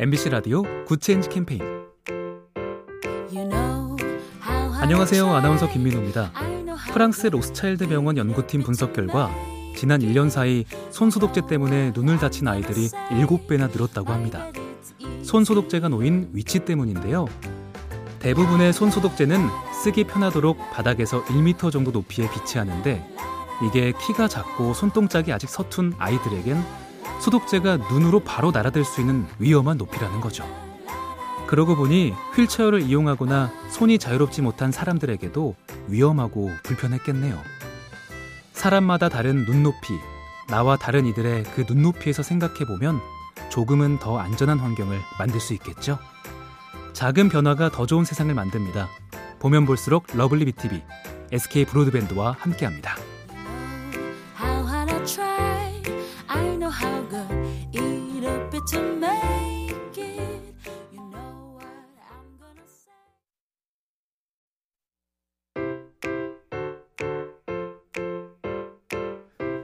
MBC 라디오 Good Change 캠페인 안녕하세요. 아나운서 김민호입니다. 프랑스 로스차일드 병원 연구팀 분석 결과 지난 1년 사이 손소독제 때문에 눈을 다친 아이들이 7배나 늘었다고 합니다. 손소독제가 놓인 위치 때문인데요. 대부분의 손소독제는 쓰기 편하도록 바닥에서 1m 정도 높이에 비치하는데 이게 키가 작고 손동작이 아직 서툰 아이들에겐 소독제가 눈으로 바로 날아들 수 있는 위험한 높이라는 거죠. 그러고 보니 휠체어를 이용하거나 손이 자유롭지 못한 사람들에게도 위험하고 불편했겠네요. 사람마다 다른 눈높이, 나와 다른 이들의 그 눈높이에서 생각해보면 조금은 더 안전한 환경을 만들 수 있겠죠? 작은 변화가 더 좋은 세상을 만듭니다. 보면 볼수록 러블리 BTV, SK 브로드밴드와 함께합니다.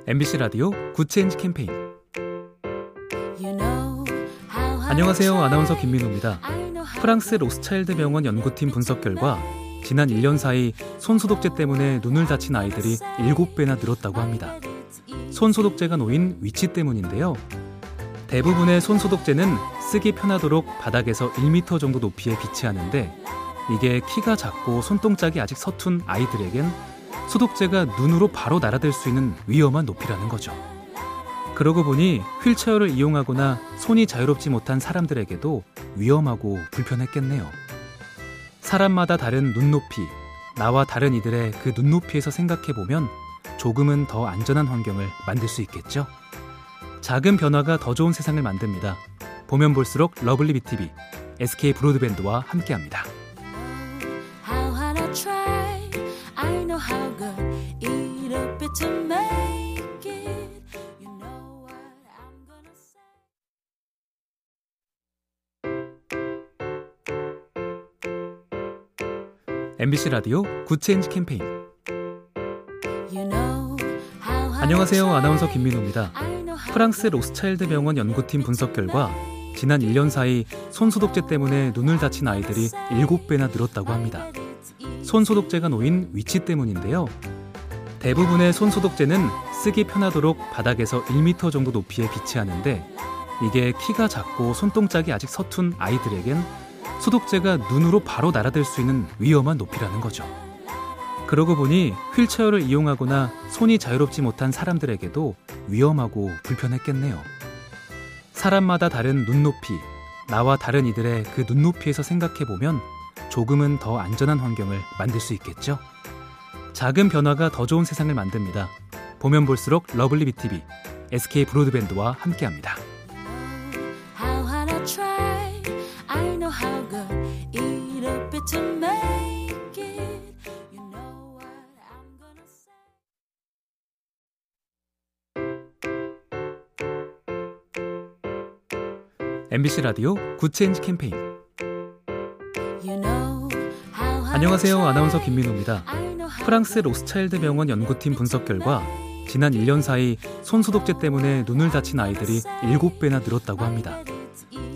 MBC 라디오 Good Change 캠페인 안녕하세요. 아나운서 김민호입니다. 프랑스 로스차일드 병원 연구팀 분석 결과 지난 1년 사이 손소독제 때문에 눈을 다친 아이들이 7배나 늘었다고 합니다. 손소독제가 놓인 위치 때문인데요. 대부분의 손소독제는 쓰기 편하도록 바닥에서 1m 정도 높이에 비치하는데 이게 키가 작고 손동작이 아직 서툰 아이들에겐 소독제가 눈으로 바로 날아들 수 있는 위험한 높이라는 거죠. 그러고 보니 휠체어를 이용하거나 손이 자유롭지 못한 사람들에게도 위험하고 불편했겠네요. 사람마다 다른 눈높이, 나와 다른 이들의 그 눈높이에서 생각해보면 조금은 더 안전한 환경을 만들 수 있겠죠? 작은 변화가 더 좋은 세상을 만듭니다. 보면 볼수록 러블리 BTV, SK 브로드밴드와 함께합니다. MBC 라디오 Good Change 캠페인 안녕하세요. 아나운서 김민호입니다. 프랑스 로스차일드 병원 연구팀 분석 결과 지난 1년 사이 손소독제 때문에 눈을 다친 아이들이 7배나 늘었다고 합니다. 손소독제가 놓인 위치 때문인데요. 대부분의 손소독제는 쓰기 편하도록 바닥에서 1m 정도 높이에 비치하는데 이게 키가 작고 손동작이 아직 서툰 아이들에겐 소독제가 눈으로 바로 날아들 수 있는 위험한 높이라는 거죠. 그러고 보니 휠체어를 이용하거나 손이 자유롭지 못한 사람들에게도 위험하고 불편했겠네요. 사람마다 다른 눈높이, 나와 다른 이들의 그 눈높이에서 생각해보면 조금은 더 안전한 환경을 만들 수 있겠죠? 작은 변화가 더 좋은 세상을 만듭니다. 보면 볼수록 lovely BTV, SK 브로드밴드와 함께합니다. MBC 라디오 Good Change 캠페인 안녕하세요. 아나운서 김민호입니다. 프랑스 로스차일드 병원 연구팀 분석 결과 지난 1년 사이 손소독제 때문에 눈을 다친 아이들이 7배나 늘었다고 합니다.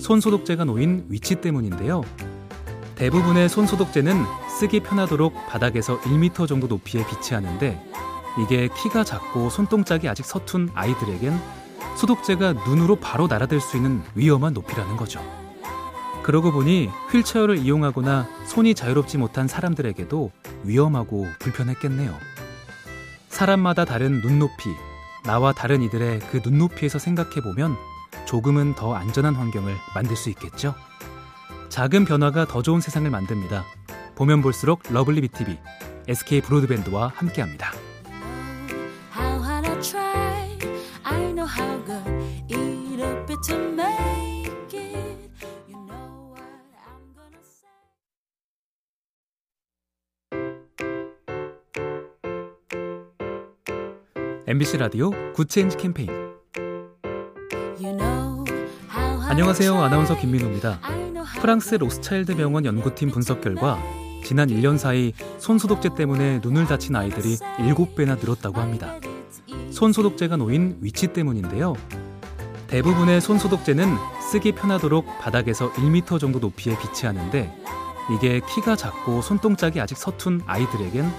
손소독제가 놓인 위치 때문인데요. 대부분의 손소독제는 쓰기 편하도록 바닥에서 1m 정도 높이에 비치하는데 이게 키가 작고 손동작이 아직 서툰 아이들에겐 소독제가 눈으로 바로 날아들 수 있는 위험한 높이라는 거죠. 그러고 보니 휠체어를 이용하거나 손이 자유롭지 못한 사람들에게도 위험하고 불편했겠네요. 사람마다 다른 눈높이, 나와 다른 이들의 그 눈높이에서 생각해보면 조금은 더 안전한 환경을 만들 수 있겠죠? 작은 변화가 더 좋은 세상을 만듭니다. 보면 볼수록 lovely BTV, SK 브로드밴드와 함께합니다. MBC 라디오 Good Change 캠페인 안녕하세요. 아나운서 김민호입니다. 프랑스 로스차일드 병원 연구팀 분석 결과 지난 1년 사이 손소독제 때문에 눈을 다친 아이들이 7배나 늘었다고 합니다. 손소독제가 놓인 위치 때문인데요. 대부분의 손소독제는 쓰기 편하도록 바닥에서 1m 정도 높이에 비치하는데 이게 키가 작고 손동작이 아직 서툰 아이들에겐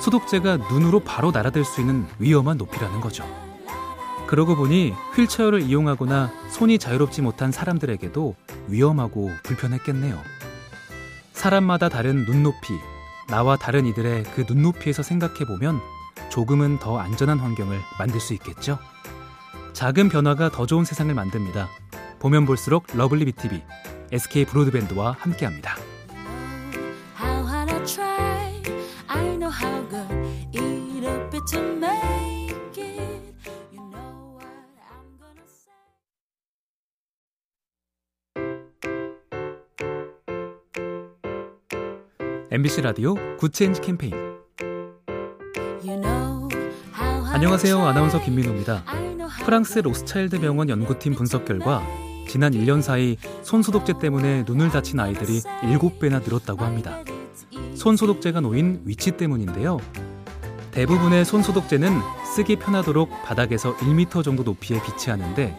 소독제가 눈으로 바로 날아들 수 있는 위험한 높이라는 거죠. 그러고 보니 휠체어를 이용하거나 손이 자유롭지 못한 사람들에게도 위험하고 불편했겠네요. 사람마다 다른 눈높이, 나와 다른 이들의 그 눈높이에서 생각해 보면 조금은 더 안전한 환경을 만들 수 있겠죠? 작은 변화가 더 좋은 세상을 만듭니다. 보면 볼수록 lovely BTV, SK 브로드밴드와 함께합니다. How MBC 라디오 Good Change 캠페인 You know 안녕하세요. 아나운서 김민호입니다. 프랑스 로스차일드 병원 연구팀 분석 결과 지난 1년 사이 손소독제 때문에 눈을 다친 아이들이 7배나 늘었다고 합니다. 손소독제가 놓인 위치 때문인데요. 대부분의 손소독제는 쓰기 편하도록 바닥에서 1m 정도 높이에 비치하는데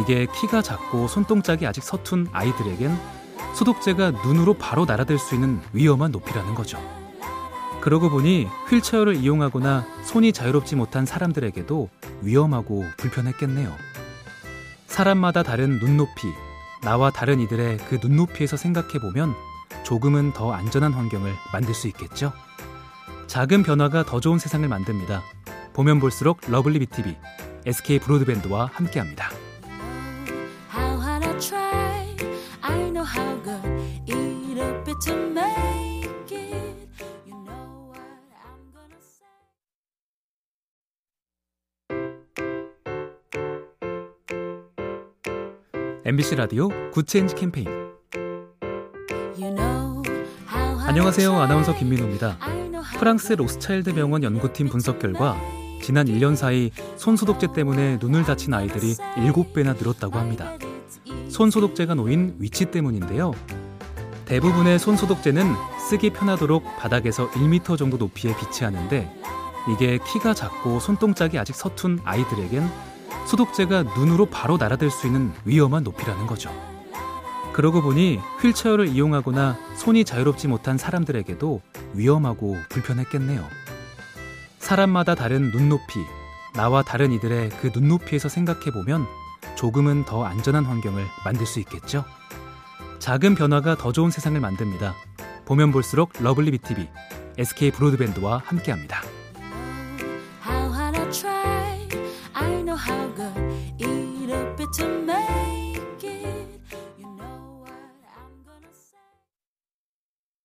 이게 키가 작고 손동작이 아직 서툰 아이들에겐 소독제가 눈으로 바로 날아들 수 있는 위험한 높이라는 거죠. 그러고 보니 휠체어를 이용하거나 손이 자유롭지 못한 사람들에게도 위험하고 불편했겠네요. 사람마다 다른 눈높이, 나와 다른 이들의 그 눈높이에서 생각해 보면 조금은 더 안전한 환경을 만들 수 있겠죠? 작은 변화가 더 좋은 세상을 만듭니다. 보면 볼수록 lovely BTV, SK 브로드밴드와 함께합니다. MBC 라디오 Good Change 캠페인 You know 안녕하세요. 아나운서 김민호입니다. 프랑스 로스차일드 병원 연구팀 분석 결과 지난 1년 사이 손소독제 때문에 눈을 다친 아이들이 7배나 늘었다고 합니다. 손소독제가 놓인 위치 때문인데요. 대부분의 손소독제는 쓰기 편하도록 바닥에서 1m 정도 높이에 비치하는데 이게 키가 작고 손동작이 아직 서툰 아이들에겐 소독제가 눈으로 바로 날아들 수 있는 위험한 높이라는 거죠. 그러고 보니 휠체어를 이용하거나 손이 자유롭지 못한 사람들에게도 위험하고 불편했겠네요. 사람마다 다른 눈높이, 나와 다른 이들의 그 눈높이에서 생각해 보면 조금은 더 안전한 환경을 만들 수 있겠죠? 작은 변화가 더 좋은 세상을 만듭니다. 보면 볼수록 lovely BTV, SK 브로드밴드와 함께합니다. How hard I try, I know how good